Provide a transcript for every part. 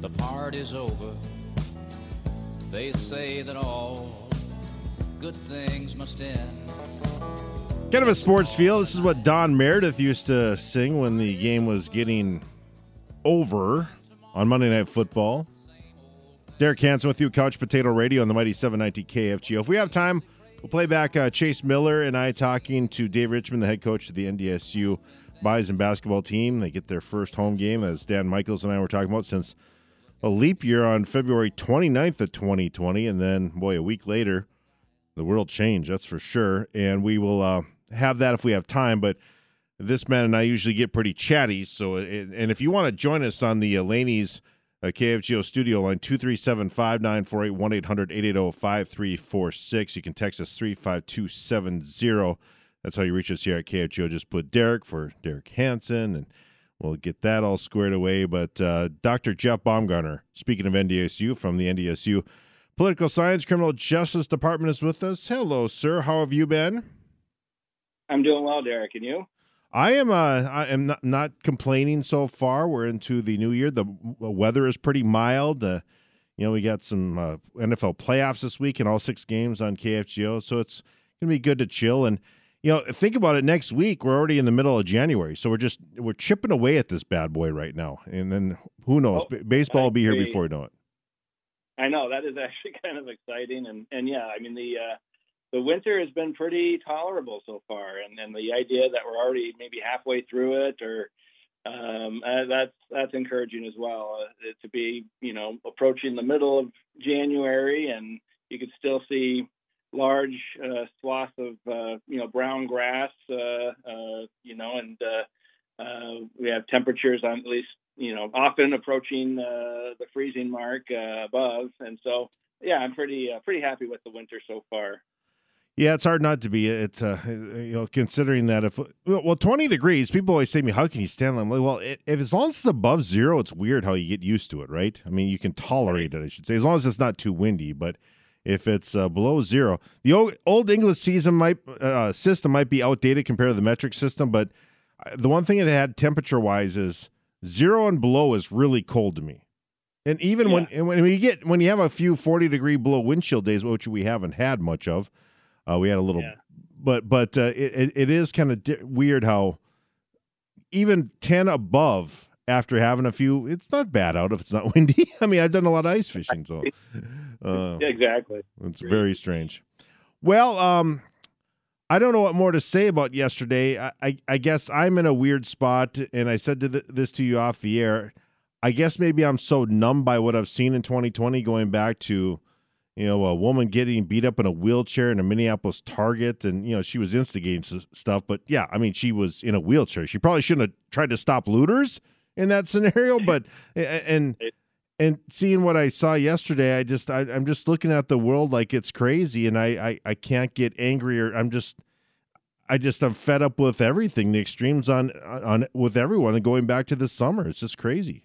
the party's over. They say that all good things must end. Kind of a sports feel. This is what Don Meredith used to sing when the game was getting over on Monday Night Football. Derek Hansen with you, Couch Potato Radio on the Mighty 790 KFGO. If we have time, we'll play back uh, Chase Miller and I talking to Dave Richman, the head coach of the NDSU Bison basketball team. They get their first home game, as Dan Michaels and I were talking about, since a leap year on February 29th of 2020. And then, boy, a week later, the world changed, that's for sure. And we will uh, have that if we have time. But this man and I usually get pretty chatty. So, and if you want to join us on the Laney's uh, KFGO studio line, 237 598 1 800 880 5346. You can text us 35270. That's how you reach us here at KFGO. Just put Derek for Derek Hansen, and we'll get that all squared away. But uh, Dr. Jeff Baumgartner, speaking of NDSU from the NDSU Political Science Criminal Justice Department, is with us. Hello, sir. How have you been? I'm doing well, Derek. And you? I am. Uh, I am not, not complaining so far. We're into the new year. The weather is pretty mild. Uh, you know, we got some uh, NFL playoffs this week and all six games on KFGO, so it's gonna be good to chill. And you know, think about it. Next week, we're already in the middle of January, so we're just we're chipping away at this bad boy right now. And then who knows? Oh, Baseball will be here before you know it. I know that is actually kind of exciting, and and yeah, I mean the uh, the winter has been pretty tolerable so far, and and the idea that we're already maybe halfway through it, or um, uh, that's that's encouraging as well. Uh, to be you know approaching the middle of January, and you could still see large uh, swaths of uh, you know brown grass, uh, uh, you know, and uh, uh, we have temperatures on at least you know often approaching uh, the freezing mark uh, above, and so yeah, I'm pretty uh, pretty happy with the winter so far. Yeah, it's hard not to be. It's uh, you know, considering that if well, twenty degrees, people always say to me, "How can you stand that?" Well, it, if as long as it's above zero, it's weird how you get used to it, right? I mean, you can tolerate it, I should say, as long as it's not too windy. But if it's uh, below zero, the old, old English season might uh, system might be outdated compared to the metric system. But uh, the one thing it had temperature wise is zero and below is really cold to me. And even when and when you get when you have a few forty degree below windchill days, which we haven't had much of, uh, we had a little, but but uh, it, it it is kind of di- weird how even ten above after having a few, it's not bad out if it's not windy. I mean, I've done a lot of ice fishing, so uh, exactly. it's very strange. Well, um, I don't know what more to say about yesterday. I, I, I guess I'm in a weird spot, and I said to th- this to you off the air. I guess maybe I'm so numb by what I've seen in 2020, going back to, you know, a woman getting beat up in a wheelchair in a Minneapolis Target, and you know she was instigating s- stuff. But yeah, I mean she was in a wheelchair. She probably shouldn't have tried to stop looters in that scenario. But and and seeing what I saw yesterday, I just I, I'm just looking at the world like it's crazy, and I, I I can't get angry or I'm just I just I'm fed up with everything. The extremes on on with everyone, and going back to this summer, it's just crazy.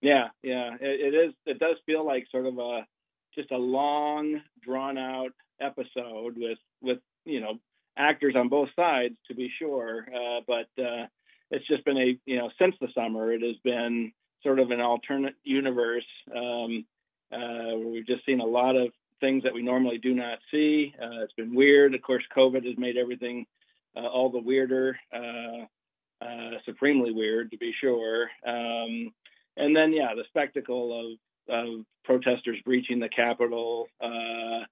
Yeah, yeah, it, it is. It does feel like sort of a just a long, drawn out episode with with you know actors on both sides to be sure, uh, but uh, it's just been a you know since the summer it has been sort of an alternate universe. Um, uh, where we've just seen a lot of things that we normally do not see. Uh, it's been weird. Of course, COVID has made everything uh, all the weirder, uh, uh, supremely weird to be sure. Um, and then, yeah, the spectacle of, of protesters breaching the Capitol. Uh,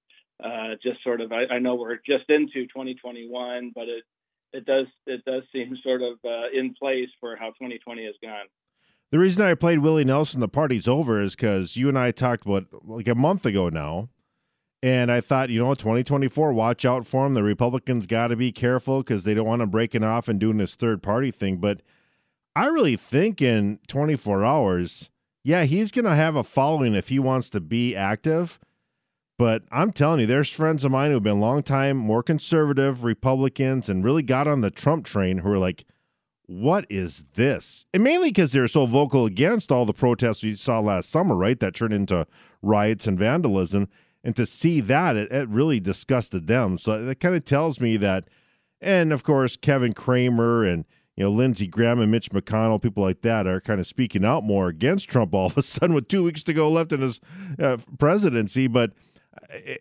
uh, just sort of, I, I know we're just into 2021, but it it does it does seem sort of uh, in place for how 2020 has gone. The reason I played Willie Nelson, the party's over, is because you and I talked about like a month ago now, and I thought, you know, 2024, watch out for him. The Republicans got to be careful because they don't want him breaking off and doing this third party thing. But I really think in 24 hours, yeah, he's going to have a following if he wants to be active. But I'm telling you, there's friends of mine who've been long time more conservative Republicans and really got on the Trump train who are like, what is this? And mainly because they're so vocal against all the protests we saw last summer, right? That turned into riots and vandalism. And to see that, it, it really disgusted them. So that kind of tells me that, and of course, Kevin Cramer and, you know, Lindsey Graham and Mitch McConnell, people like that, are kind of speaking out more against Trump all of a sudden with two weeks to go left in his uh, presidency. But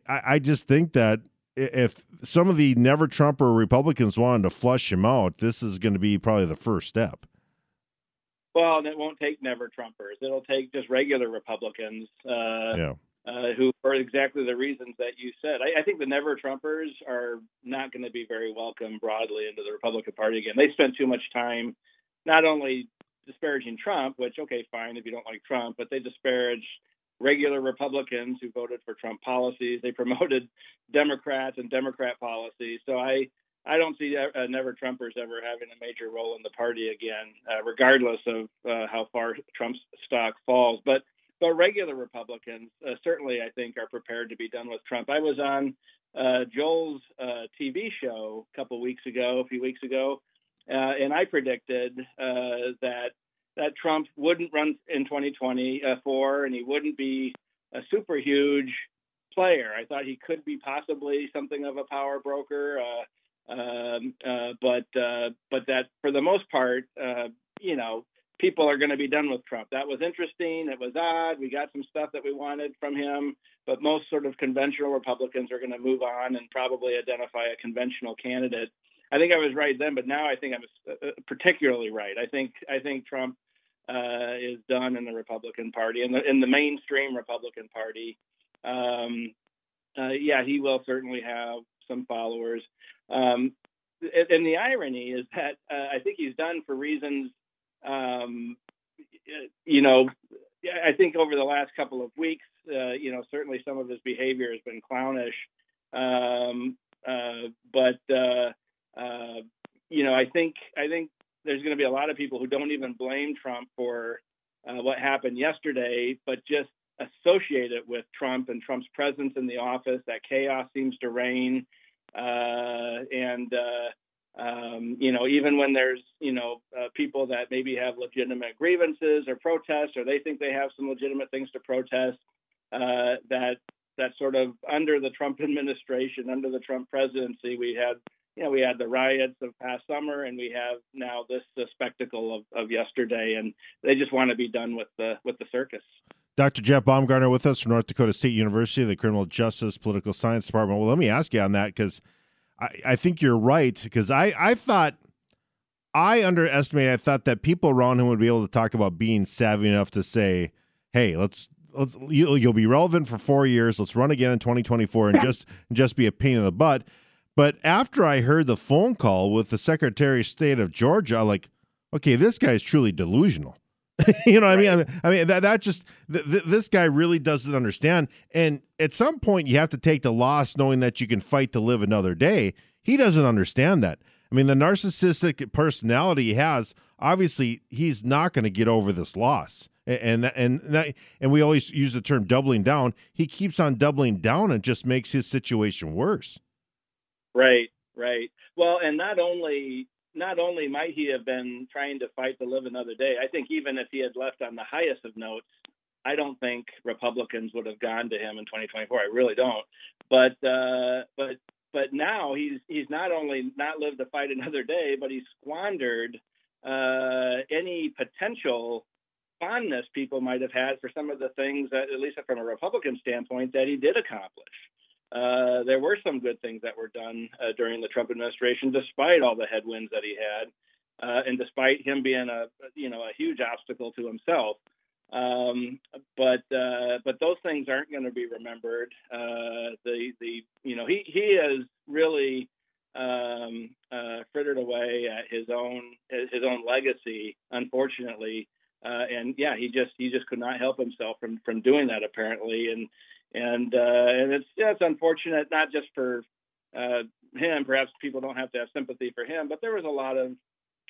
I, I just think that if some of the never Trumper Republicans wanted to flush him out, this is going to be probably the first step. Well, it won't take never Trumpers. It'll take just regular Republicans. Uh, yeah. Uh, who, are exactly the reasons that you said, I, I think the never Trumpers are not going to be very welcome broadly into the Republican Party again. They spent too much time not only disparaging Trump, which okay, fine if you don't like Trump, but they disparaged regular Republicans who voted for Trump policies. They promoted Democrats and Democrat policies. So I I don't see uh, Never Trumpers ever having a major role in the party again, uh, regardless of uh, how far Trump's stock falls. But but regular Republicans uh, certainly, I think, are prepared to be done with Trump. I was on uh, Joel's uh, TV show a couple weeks ago, a few weeks ago, and I predicted that that Trump wouldn't run in 2024 and he wouldn't be a super huge player. I thought he could be possibly something of a power broker, uh, um, uh, but uh, but that for the most part, uh, you know, people are going to be done with Trump. That was interesting. It was odd. We got some stuff that we wanted from him, but most sort of conventional Republicans are going to move on and probably identify a conventional candidate. I think I was right then, but now I think I'm uh, particularly right. I think I think Trump uh, is done in the Republican Party, in the in the mainstream Republican Party. Um, uh, yeah, he will certainly have some followers. Um, and the irony is that uh, I think he's done for reasons, um, you know, I think over the last couple of weeks, uh, you know, certainly some of his behavior has been clownish. Um, uh, but uh, uh, you know, I think I think there's going to be a lot of people who don't even blame Trump for uh, what happened yesterday, but just associate it with Trump and Trump's presence in the office. That chaos seems to reign, uh, and uh, um, you know, even when there's you know uh, people that maybe have legitimate grievances or protests, or they think they have some legitimate things to protest, uh, that that sort of under the Trump administration, under the Trump presidency, we had you know, we had the riots of past summer, and we have now this uh, spectacle of, of yesterday, and they just want to be done with the with the circus. Dr. Jeff Baumgartner with us from North Dakota State University, the Criminal Justice Political Science Department. Well, let me ask you on that because I, I think you're right. Because I, I thought I underestimated. I thought that people around him would be able to talk about being savvy enough to say, "Hey, let's let's you'll, you'll be relevant for four years. Let's run again in 2024 and just just be a pain in the butt." But after I heard the phone call with the Secretary of State of Georgia, like, okay, this guy is truly delusional. you know what right. I mean? I mean that that just th- th- this guy really doesn't understand. And at some point, you have to take the loss, knowing that you can fight to live another day. He doesn't understand that. I mean, the narcissistic personality he has, obviously, he's not going to get over this loss. And and and that, and we always use the term doubling down. He keeps on doubling down and just makes his situation worse. Right, right. Well, and not only not only might he have been trying to fight to live another day, I think even if he had left on the highest of notes, I don't think Republicans would have gone to him in 2024. I really don't. But uh, but but now he's he's not only not lived to fight another day, but he's squandered uh, any potential fondness people might have had for some of the things that, at least from a Republican standpoint, that he did accomplish uh, there were some good things that were done uh, during the Trump administration, despite all the headwinds that he had, uh, and despite him being a you know a huge obstacle to himself. Um, but uh, but those things aren't going to be remembered. Uh, the the you know he he has really um, uh, frittered away at his own his own legacy, unfortunately. And yeah, he just he just could not help himself from from doing that apparently, and and uh, and it's yeah, it's unfortunate not just for uh, him. Perhaps people don't have to have sympathy for him, but there was a lot of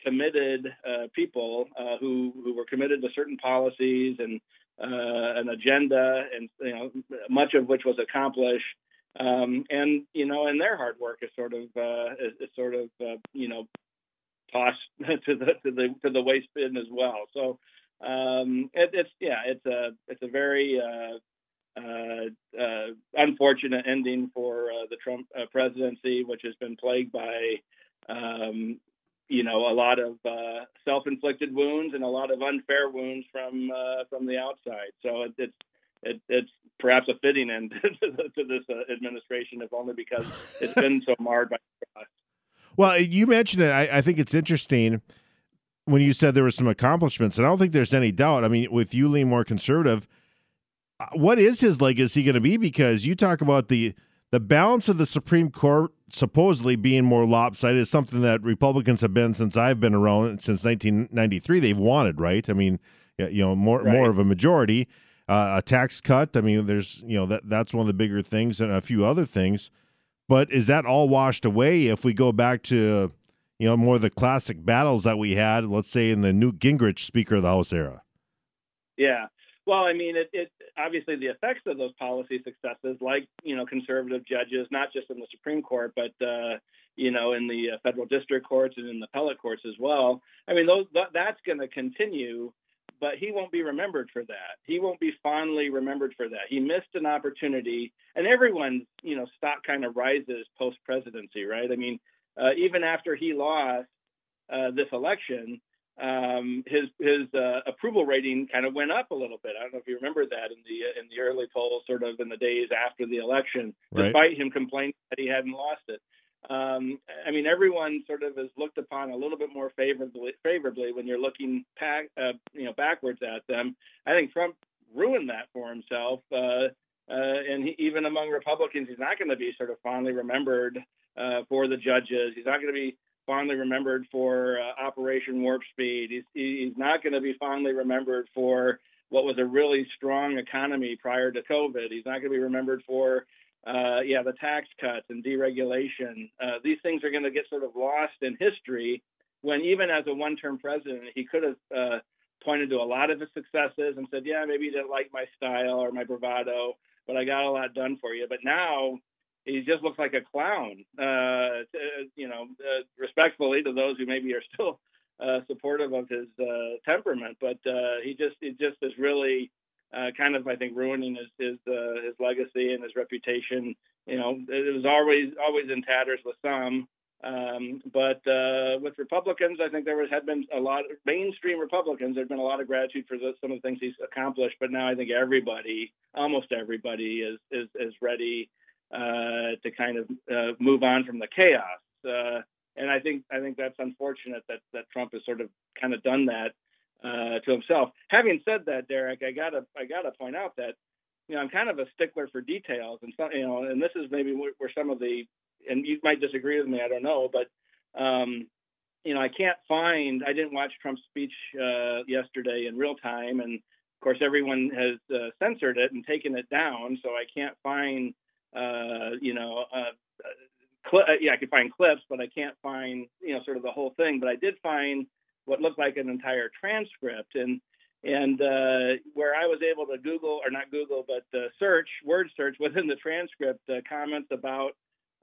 committed uh, people uh, who who were committed to certain policies and uh, an agenda, and you know much of which was accomplished. Um, and you know, and their hard work is sort of uh, is, is sort of you know tossed to the to the to the waste bin as well. So um, it, it's yeah, it's a it's a very uh, unfortunate ending for uh, the Trump presidency, which has been plagued by um, you know, a lot of uh, self-inflicted wounds and a lot of unfair wounds from uh, from the outside. So it, it's it, it's perhaps a fitting end to this uh, administration, if only because it's been so marred by. Well, you mentioned it. I, I think it's interesting when you said there were some accomplishments, and I don't think there's any doubt. I mean, with you leaning more conservative, uh, what is his legacy going to be? Because you talk about the the balance of the Supreme Court supposedly being more lopsided is something that Republicans have been since I've been around since 1993. They've wanted, right? I mean, you know, more right. more of a majority, uh, a tax cut. I mean, there's you know that that's one of the bigger things, and a few other things. But is that all washed away if we go back to you know more of the classic battles that we had, let's say in the Newt Gingrich Speaker of the House era? Yeah. Well, I mean, it, it obviously the effects of those policy successes, like you know conservative judges, not just in the Supreme Court, but uh, you know in the uh, federal district courts and in the appellate courts as well. I mean, those that's going to continue, but he won't be remembered for that. He won't be fondly remembered for that. He missed an opportunity, and everyone's you know stock kind of rises post presidency, right? I mean, uh, even after he lost uh, this election um, his his uh, approval rating kind of went up a little bit. I don't know if you remember that in the in the early polls, sort of in the days after the election, right. despite him complaining that he hadn't lost it. Um, I mean, everyone sort of is looked upon a little bit more favorably favorably when you're looking back, uh, you know, backwards at them. I think Trump ruined that for himself. Uh, uh, and he, even among Republicans, he's not going to be sort of fondly remembered uh, for the judges. He's not going to be fondly remembered for uh, Operation Warp Speed. He's, he's not going to be fondly remembered for what was a really strong economy prior to COVID. He's not going to be remembered for, uh, yeah, the tax cuts and deregulation. Uh, these things are going to get sort of lost in history when even as a one-term president, he could have uh, pointed to a lot of his successes and said, yeah, maybe you didn't like my style or my bravado, but I got a lot done for you. But now he just looks like a clown. Uh, you know, uh, respectfully to those who maybe are still uh, supportive of his uh, temperament, but uh, he just he just is really uh, kind of I think ruining his his his legacy and his reputation. You know, it was always always in tatters with some. Um, but with Republicans, I think there was had been a lot of mainstream Republicans. There's been a lot of gratitude for the, some of the things he's accomplished. But now I think everybody, almost everybody, is is is ready to kind of uh, move on from the chaos. Uh, and I think I think that's unfortunate that that Trump has sort of kind of done that uh, to himself. Having said that, Derek, I gotta I gotta point out that you know I'm kind of a stickler for details, and you know, and this is maybe where some of the and you might disagree with me, I don't know, but um, you know I can't find I didn't watch Trump's speech uh, yesterday in real time, and of course everyone has uh, censored it and taken it down, so I can't find uh, you know, uh, cl- uh, yeah, I could find clips, but I can't find, you know, sort of the whole thing. But I did find what looked like an entire transcript, and and uh, where I was able to Google or not Google, but uh, search word search within the transcript uh, comments about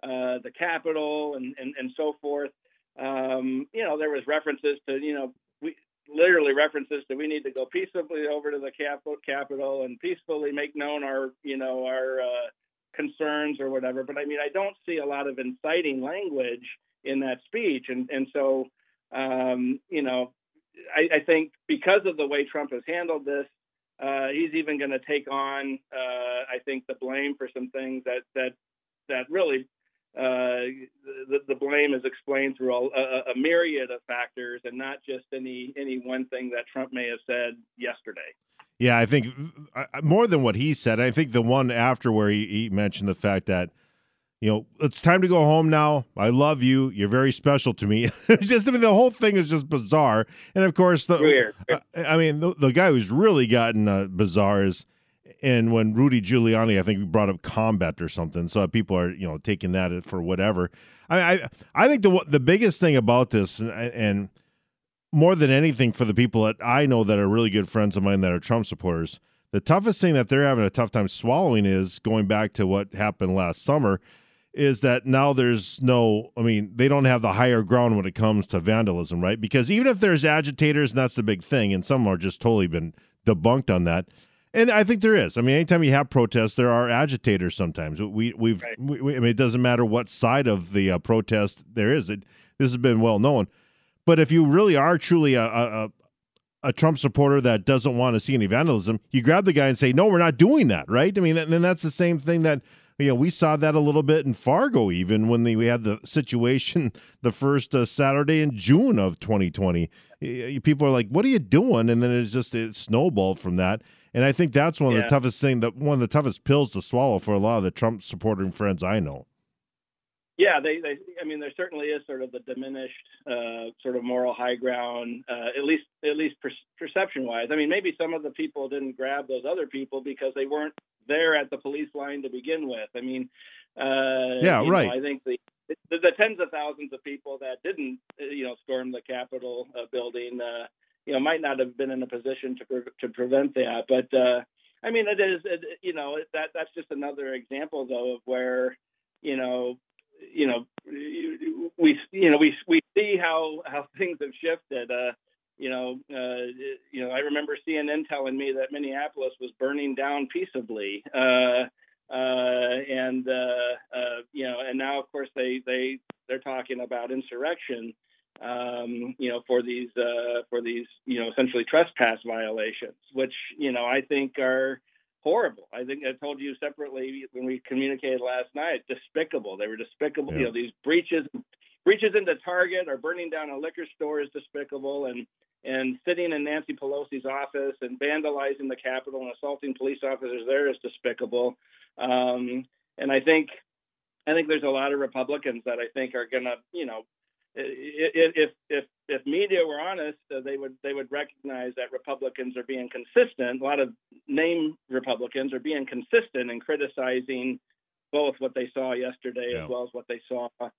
the Capitol and, and and so forth. Um, you know, there was references to you know we literally references to we need to go peaceably over to the Capitol and peacefully make known our you know our uh, concerns or whatever. But I mean, I don't see a lot of inciting language in that speech, and and so um, you know, I, I think because of the way Trump has handled this, uh, he's even going to take on, uh, I think, the blame for some things that that that really uh, the, the, blame is explained through a, a, myriad of factors and not just any any one thing that Trump may have said yesterday. Yeah, I think uh, uh, more than what he said. I think the one after where he, he mentioned the fact that you know it's time to go home now. I love you. You're very special to me. just I mean the whole thing is just bizarre. And of course the. Uh, I mean the, the guy who's really gotten uh, bizarre is and when Rudy Giuliani, I think we brought up combat or something, so people are you know taking that for whatever. I I, I think the the biggest thing about this and, and more than anything for the people that I know that are really good friends of mine that are Trump supporters, the toughest thing that they're having a tough time swallowing is going back to what happened last summer is that now there's no I mean, they don't have the higher ground when it comes to vandalism, right? Because even if there's agitators and that's the big thing and some are just totally been debunked on that. And I think there is. I mean, anytime you have protests, there are agitators. Sometimes we we've. Right. We, I mean, it doesn't matter what side of the uh, protest there is. It this has been well known. But if you really are truly a, a, a Trump supporter that doesn't want to see any vandalism, you grab the guy and say, "No, we're not doing that." Right? I mean, and then that's the same thing that you know we saw that a little bit in Fargo, even when the, we had the situation the first uh, Saturday in June of 2020. People are like, "What are you doing?" And then it's just it snowballed from that. And I think that's one of Yeah. the toughest thing that one of the toughest pills to swallow for a lot of the Trump supporting friends I know. Yeah, they, they, I mean, there certainly is sort of the diminished uh, sort of moral high ground, uh, at least, at least per- perception-wise. I mean, maybe some of the people didn't grab those other people because they weren't there at the police line to begin with. I mean, uh, Yeah, you know, right. I think the, the the tens of thousands of people that didn't, uh, you know, storm the Capitol uh, building, uh, you know, might not have been in a position to pre- to prevent that. But uh, I mean, it is, it, you know, that that's just another example, though, of where, you know, you know, we you know we we see how how things have shifted. Uh, you know, uh, you know, I remember CNN telling me that Minneapolis was burning down peaceably, uh, uh, and uh, uh, you know, and now of course they they they're talking about insurrection. Um, you know, for these for these you know essentially trespass violations, which you know I think are horrible. I think I told you separately when we communicated last night. Despicable. They were despicable. Yeah. You know, these breaches breaches into Target or burning down a liquor store is despicable, and and sitting in Nancy Pelosi's office and vandalizing the Capitol and assaulting police officers there is despicable. Um, and I think I think there's a lot of Republicans that I think are gonna, you know, if if if media were honest, uh, they would they would recognize that Republicans are being consistent. A lot of name Republicans are being consistent in criticizing both what they saw yesterday Yeah. as well as what they saw uh,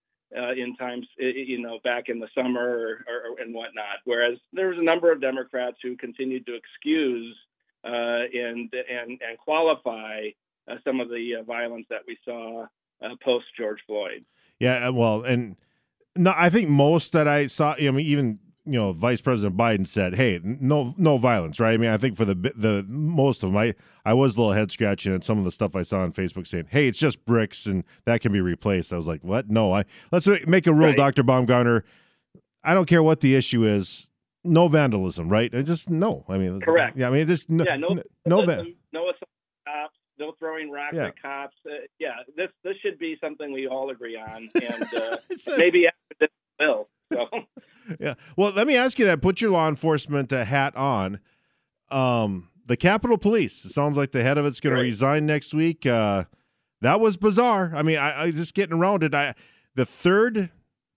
in times you know back in the summer or, or and whatnot. Whereas there was a number of Democrats who continued to excuse uh, and and and qualify uh, some of the uh, violence that we saw uh, post George Floyd. Yeah, well, and no, I think most that I saw, I mean, even you know, Vice President Biden said, "Hey, no, no violence," right? I mean, I think for the the most of them, I I was a little head scratching at some of the stuff I saw on Facebook saying, "Hey, it's just bricks and that can be replaced." I was like, "What? No, I let's make a rule, Right. Doctor Baumgartner. I don't care what the issue is." No vandalism, right? I just no. I mean, Correct. Yeah, I mean, just no, yeah, no, no, va- vandalism, no at cops, no throwing rocks Yeah. at cops. Uh, yeah, this this should be something we all agree on, and uh, maybe after this bill. So Yeah. Well, let me ask you that. Put your law enforcement uh, hat on. Um, the Capitol Police. It sounds like the head of it's going Right. to resign next week. Uh, that was bizarre. I mean, I, I just getting around it. I the third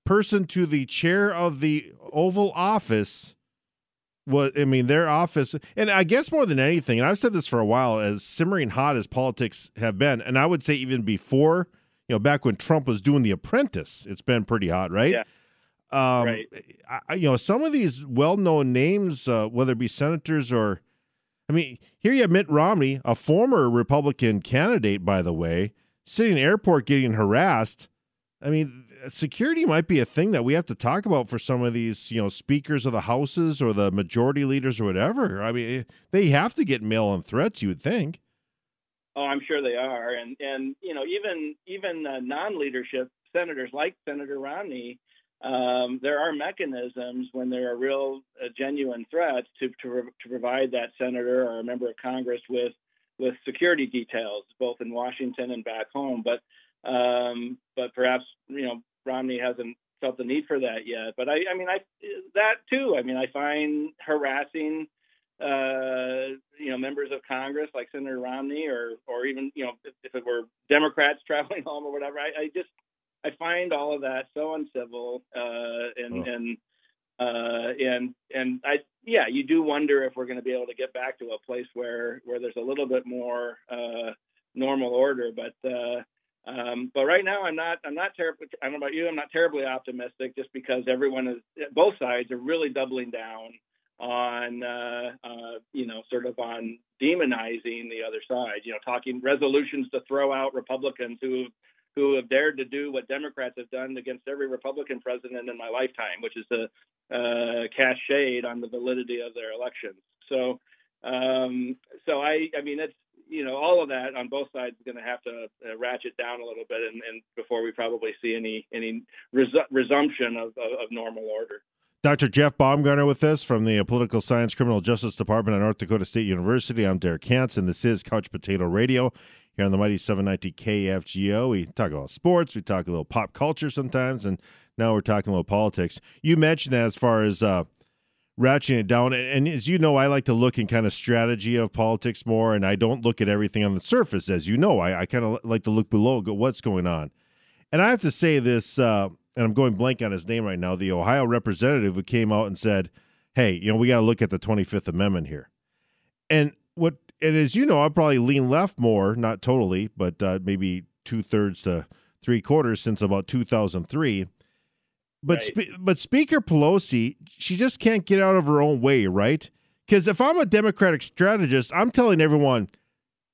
person to the chair of the Oval Office was. I mean, their office, and I guess more than anything, and I've said this for a while, as simmering hot as politics have been, and I would say even before, you know, back when Trump was doing The Apprentice, it's been pretty hot, right? Yeah. Um, Right. I, you know, some of these well-known names, uh, whether it be senators or, I mean, here you have Mitt Romney, a former Republican candidate, by the way, sitting in an airport getting harassed. I mean, security might be a thing that we have to talk about for some of these, you know, speakers of the houses or the majority leaders or whatever. I mean, they have to get mail and threats, you would think. Oh, I'm sure they are, and and you know even even uh, non-leadership senators like Senator Romney, um, there are mechanisms when there are real uh, genuine threats to, to to provide that senator or a member of Congress with with security details, both in Washington and back home. But um, but perhaps you know Romney hasn't felt the need for that yet. But I I mean I that too. I mean I find harassing uh, you know, members of Congress like Senator Romney, or or even you know, if, if it were Democrats traveling home or whatever. I, I just I find all of that so uncivil, uh, and Oh. and uh, and and I yeah, you do wonder if we're going to be able to get back to a place where where there's a little bit more uh, normal order, but. Uh, um, but right now, I'm not. I'm not terribly. I don't know about you. I'm not terribly optimistic, just because everyone is. Both sides are really doubling down on uh, uh, you know sort of on demonizing the other side. You know, talking resolutions to throw out Republicans who who have dared to do what Democrats have done against every Republican president in my lifetime, which is to uh, cast shade on the validity of their elections. So, um, so I, I mean, it's you know all of that on both sides is going to have to uh, ratchet down a little bit, and, and before we probably see any any resu- resumption of, of, of normal order. Dr. Jeff Baumgartner with us from the Political Science Criminal Justice Department at North Dakota State University. I'm Derek Hansen. This is Couch Potato Radio here on the Mighty 790 KFGO. We talk about sports, we talk a little pop culture sometimes, and now we're talking a little politics. You mentioned that as far as uh, ratcheting it down, and, as you know, I like to look in kind of strategy of politics more, and I don't look at everything on the surface, as you know. I, I kind of like to look below, go what's going on. And I have to say this. Uh, and I'm going blank on his name right now, the Ohio representative who came out and said, "Hey, you know, we got to look at the 25th Amendment here." And what, and as you know, I probably lean left more, not totally, but uh, maybe two thirds to three quarters since about 2003. But right. spe- but Speaker Pelosi, she just can't get out of her own way, right? Because if I'm a Democratic strategist, I'm telling everyone,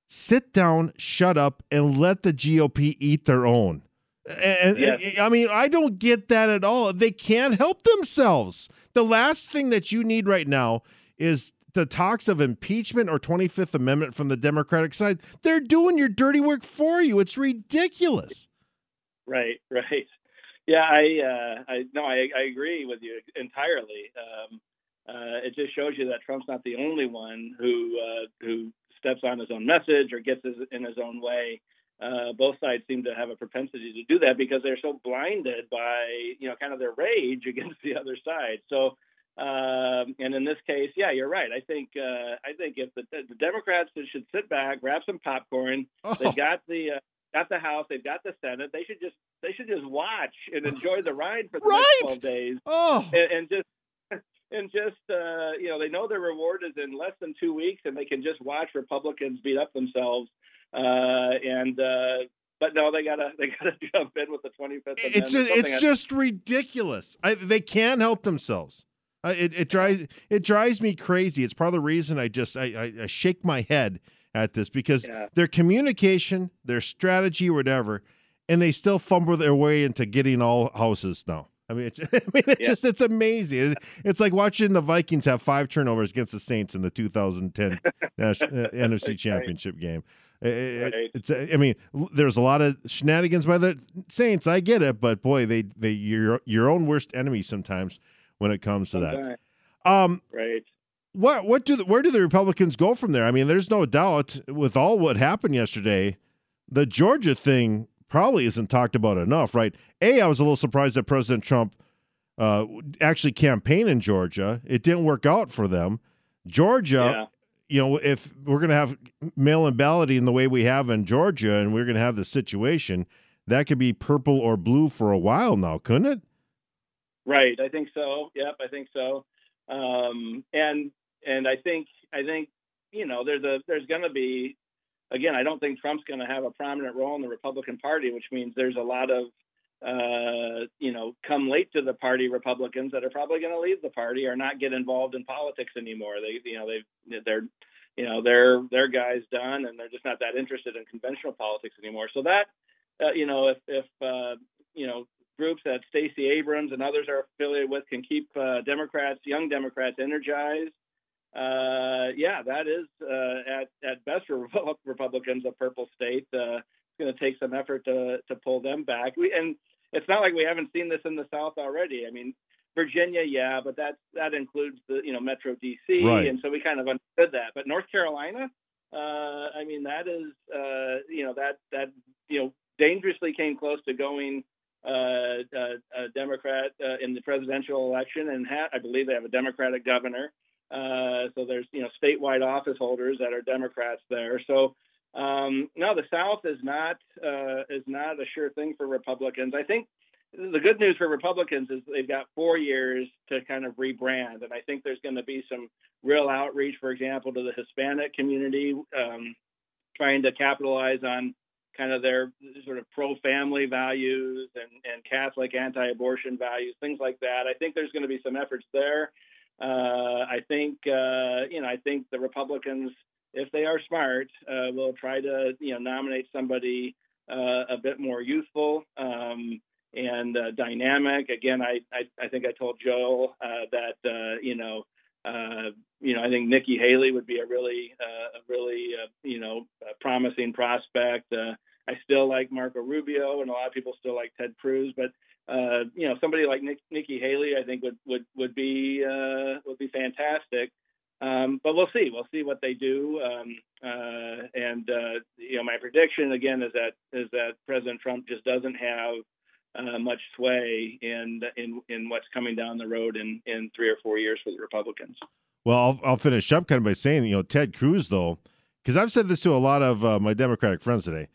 sit down, shut up, and let the GOP eat their own. And, yes. I mean, I don't get that at all. They can't help themselves. The last thing that you need right now is the talks of impeachment or 25th Amendment from the Democratic side. They're doing your dirty work for you. It's ridiculous. Right, right. Yeah, I, uh, I no, I, I agree with you entirely. Um, uh, it just shows you that Trump's not the only one who uh, who steps on his own message or gets his, in his own way uh, both sides seem to have a propensity to do that because they're so blinded by you know kind of their rage against the other side. So, um, and in this case, yeah, you're right. I think uh, I think if the, the Democrats should sit back, grab some popcorn. Oh. They've got the uh, got the House, they've got the Senate. They should just they should just watch and enjoy the ride for the right. next twelve days. Oh, and, and just and just uh, you know they know their reward is in less than two weeks, and they can just watch Republicans beat up themselves uh, and uh, but no, they gotta they gotta jump in with the 25th. It's just, it's just ridiculous. I, they can't help themselves. Uh, it, it drives it drives me crazy. It's part of the reason I just I, I, I shake my head at this because yeah. their communication, their strategy, whatever, and they still fumble their way into getting all houses now. I mean, it, I mean, it's yeah. just it's amazing. It's like watching the Vikings have five turnovers against the Saints in the 2010 NFC Championship game. It, right. It's I mean, there's a lot of shenanigans by the Saints. I get it, but boy, they they your your own worst enemy sometimes when it comes to that. Um, right. What what do the, where do the Republicans go from there? I mean, there's no doubt with all what happened yesterday, the Georgia thing probably isn't talked about enough, right? A, I was a little surprised that President Trump uh, actually campaigned in Georgia. It didn't work out for them. Georgia yeah you know, if we're going to have mail in balloting the way we have in Georgia and we're going to have the situation, that could be purple or blue for a while now, couldn't it? Right. I think so. Yep. I think so. Um, and, and I think, I think, you know, there's a, there's going to be, again, I don't think Trump's going to have a prominent role in the Republican Party, which means there's a lot of uh, you know, come late to the party Republicans that are probably going to leave the party or not get involved in politics anymore. They, you know, they they're, you know, their their guys done, and they're just not that interested in conventional politics anymore. So that, uh, you know, if if uh, you know groups that Stacey Abrams and others are affiliated with can keep uh, Democrats, young Democrats, energized. Uh, yeah, that is uh, at at best for Republicans a purple state. Uh, going to take some effort to to pull them back. We, and it's not like we haven't seen this in the South already. I mean, Virginia, yeah, but that that includes the you know Metro DC, right. and so we kind of understood that. But North Carolina, uh, I mean, that is uh, you know that that you know dangerously came close to going Democrat uh, in the presidential election, and ha- I believe they have a Democratic governor. Uh, so there's you know statewide office holders that are Democrats there. So um, no, the South is not uh, is not a sure thing for Republicans. I think the good news for Republicans is they've got four years to kind of rebrand, and I think there's going to be some real outreach, for example, to the Hispanic community, um, trying to capitalize on kind of their sort of pro-family values and, and Catholic anti-abortion values, things like that. I think there's going to be some efforts there. Uh, I think uh, you know I think the Republicans if they are smart, uh, will try to you know nominate somebody uh, a bit more youthful um, and uh, dynamic. Again, I, I, I think I told Joel uh, that uh, you know uh, you know I think Nikki Haley would be a really a really you know promising prospect. I still like Marco Rubio, and a lot of people still like Ted Cruz, but uh, you know, somebody like Nick, Nikki Haley, I think would would would be uh, would be fantastic. Um, but we'll see. We'll see what they do. Um, uh, and uh, you know, my prediction again is that is that President Trump just doesn't have uh, much sway in in in what's coming down the road in in three or four years for the Republicans. Well, I'll, I'll finish up kind of by saying, you know, Ted Cruz though, because I've said this to a lot of uh, my Democratic friends today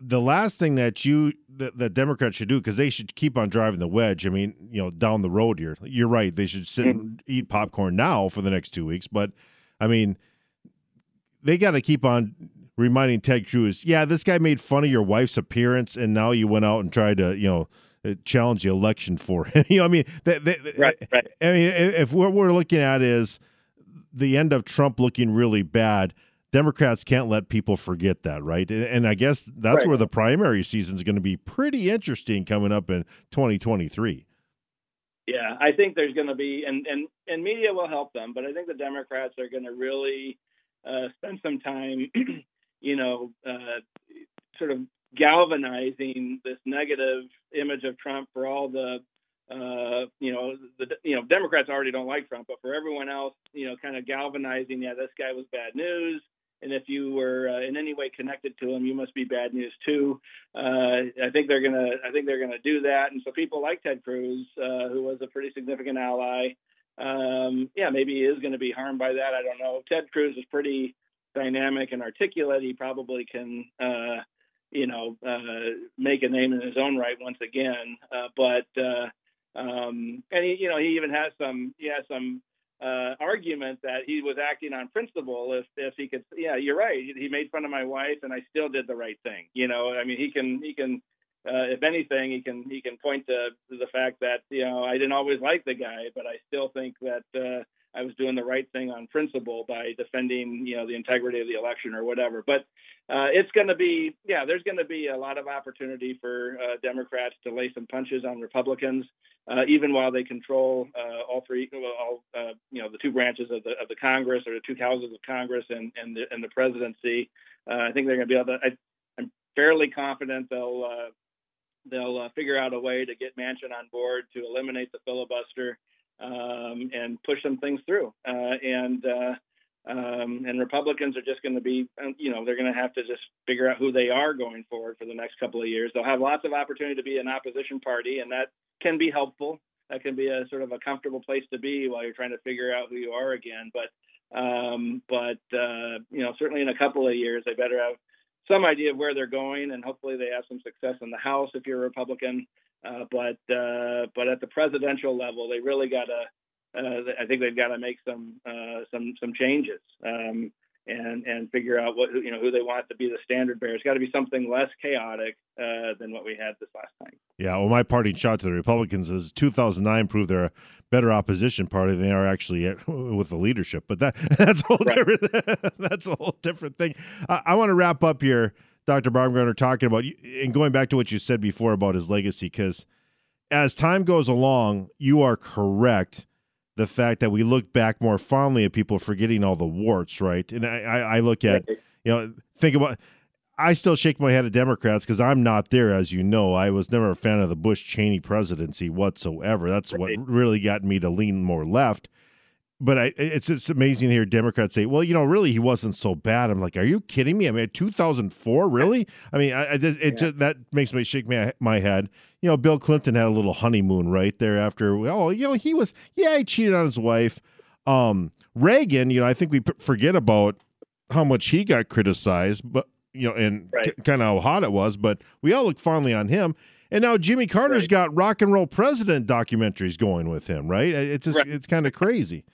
the last thing that you that, that Democrats should do because they should keep on driving the wedge. I mean, you know, down the road here. You're right. They should sit and eat popcorn now for the next two weeks. But I mean, they got to keep on reminding Ted Cruz. Yeah, this guy made fun of your wife's appearance, and now you went out and tried to, you know. Uh, challenge the election for him. you know, I mean, right, right. I mean, if what we're looking at is the end of Trump looking really bad, Democrats can't let people forget that, right? And I guess that's right. where the primary season is going to be pretty interesting coming up in 2023. Yeah, I think there's going to be, and and and media will help them, but I think the Democrats are going to really uh, spend some time, you know, uh, sort of galvanizing this negative image of Trump for all the uh, you know, the you know Democrats already don't like Trump, but for everyone else, you know, kind of galvanizing. Yeah, this guy was bad news and if you were uh, in any way connected to him, you must be bad news too. Uh, I think they're gonna, I think they're gonna do that. And so people like Ted Cruz, uh, who was a pretty significant ally, um, yeah, maybe he is going to be harmed by that. I don't know. Ted Cruz is pretty dynamic and articulate. He probably can, uh, you know, uh, make a name in his own right once again. Uh, but uh, um, and he, you know, he even has some, he has some uh, argument that he was acting on principle if if he could yeah you're right he made fun of my wife and I still did the right thing you know I mean he can he can uh, if anything he can he can point to, the fact that you know I didn't always like the guy but I still think that uh, I was doing the right thing on principle by defending, you know, the integrity of the election or whatever. But uh, it's going to be, yeah, there's going to be a lot of opportunity for uh, Democrats to lay some punches on Republicans, uh, even while they control uh, all three, all, uh, you know, the two branches of the of the Congress or the two houses of Congress and and the, and the presidency. Uh, I think they're going to be able to. I, I'm fairly confident they'll they'll figure out a way to get Manchin on board to eliminate the filibuster um, and push some things through. Uh, and uh, um, and Republicans are just going to be, um, you know, they're going to have to just figure out who they are going forward for the next couple of years. They'll have lots of opportunity to be an opposition party, and that can be helpful. That can be a sort of a comfortable place to be while you're trying to figure out who you are again. But um, but uh, you know, certainly in a couple of years, they better have some idea of where they're going, and hopefully they have some success in the House if you're a Republican. Uh, but uh, but at the presidential level, they really got to. Uh, I think they've got to make some uh, some some changes um, and and figure out what you know who they want to be the standard bearer. It's got to be something less chaotic uh, than what we had this last time. Yeah, well, my parting shot to the Republicans is 2009 proved they're a better opposition party than they are actually at, with the leadership. But that that's a whole right. different that's a whole different thing. I, I want to wrap up here. Dr. Baumgartner talking about, and going back to what you said before about his legacy, because as time goes along, you are correct. The fact that we look back more fondly at people forgetting all the warts, right? And I, I, I look at, you know, think about, I still shake my head at Democrats because I'm not there, as you know. I was never a fan of the Bush Cheney presidency whatsoever. That's what really got me to lean more left but I, it's it's amazing to hear Democrats say, "Well, you know, really, he wasn't so bad." I'm like, "Are you kidding me?" I mean, 2004, really? I mean, I, I it yeah. just that makes me shake my my head. You know, Bill Clinton had a little honeymoon right there after. Oh, you know, he was yeah, he cheated on his wife. Um, Reagan, you know, I think we p- forget about how much he got criticized, but you know, and right. c- kind of how hot it was. But we all look fondly on him. And now Jimmy Carter's right. got rock and roll president documentaries going with him, right? It's just right. it's kind of crazy.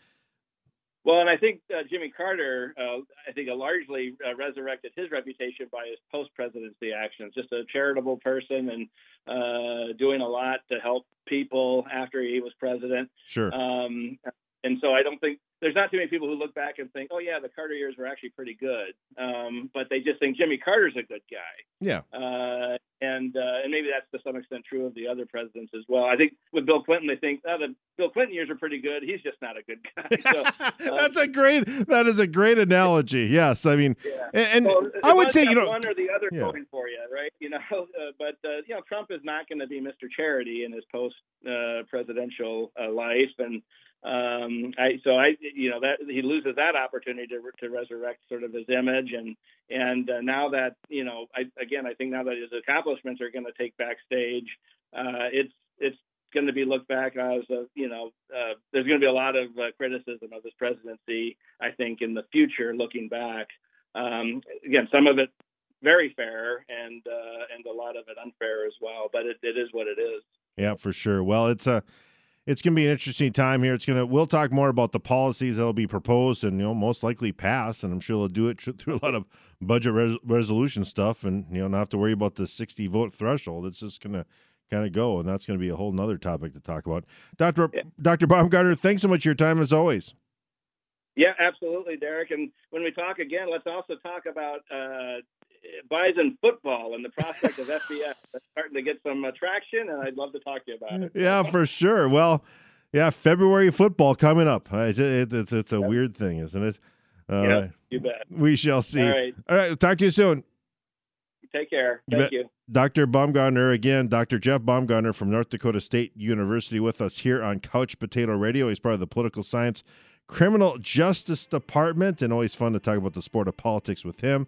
Well, and I think uh, Jimmy Carter, uh, I think, largely uh, resurrected his reputation by his post-presidency actions. Just a charitable person and uh, doing a lot to help people after he was president. Sure. Um, and so I don't think there's not too many people who look back and think, oh yeah, the Carter years were actually pretty good, um, but they just think Jimmy Carter's a good guy. Yeah. Uh, and uh, and maybe that's to some extent true of the other presidents as well. I think with Bill Clinton, they think oh, the Bill Clinton years are pretty good. He's just not a good guy. So, uh, that's a great. That is a great analogy. Yes, I mean, yeah. and, and so I would say you know one or the other yeah. going for you, right? You know, uh, but uh, you know, Trump is not going to be Mr. Charity in his post uh, presidential life, and um, I, so I, you know, that he loses that opportunity to, to resurrect sort of his image, and and uh, now that you know, I, again, I think now that his accomplishments are going to take backstage, uh, it's it's going to be looked back as a, you know, uh, there's going to be a lot of uh, criticism of his presidency. I think in the future, looking back, um, again, some of it very fair, and uh, and a lot of it unfair as well. But it, it is what it is. Yeah, for sure. Well, it's a it's going to be an interesting time here. It's going to. We'll talk more about the policies that'll be proposed and you know most likely pass, and I'm sure they'll do it through a lot of budget res- resolution stuff, and you know not have to worry about the 60 vote threshold. It's just going to kind of go, and that's going to be a whole nother topic to talk about. Doctor yeah. Doctor Bumgarner, thanks so much for your time as always. Yeah, absolutely, Derek. And when we talk again, let's also talk about uh, Bison football and the prospect of FBS starting to get some uh, traction, and I'd love to talk to you about it. Yeah, for sure. Well, yeah, February football coming up. It, it, it's, it's a yep. weird thing, isn't it? All yeah, you bet. We shall see. All right. All right. Talk to you soon. Take care. You Thank bet. you. Dr. Bumgarner again, Dr. Jeff Bumgarner from North Dakota State University with us here on Couch Potato Radio. He's part of the political science criminal justice department and always fun to talk about the sport of politics with him.